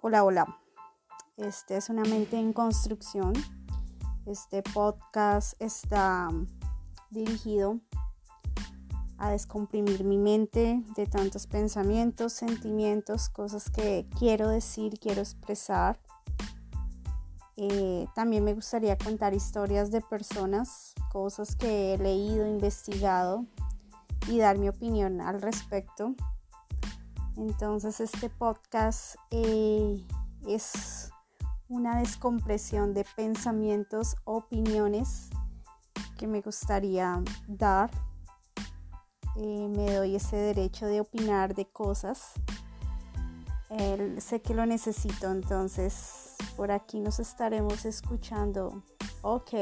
Hola, hola. Este es una mente en construcción. Este podcast está dirigido a descomprimir mi mente de tantos pensamientos, sentimientos, cosas que quiero decir, quiero expresar. Eh, también me gustaría contar historias de personas, cosas que he leído, investigado y dar mi opinión al respecto. Entonces este podcast eh, es una descompresión de pensamientos, opiniones que me gustaría dar. Eh, me doy ese derecho de opinar de cosas. sé que lo necesito, entonces por aquí nos estaremos escuchando. Ok.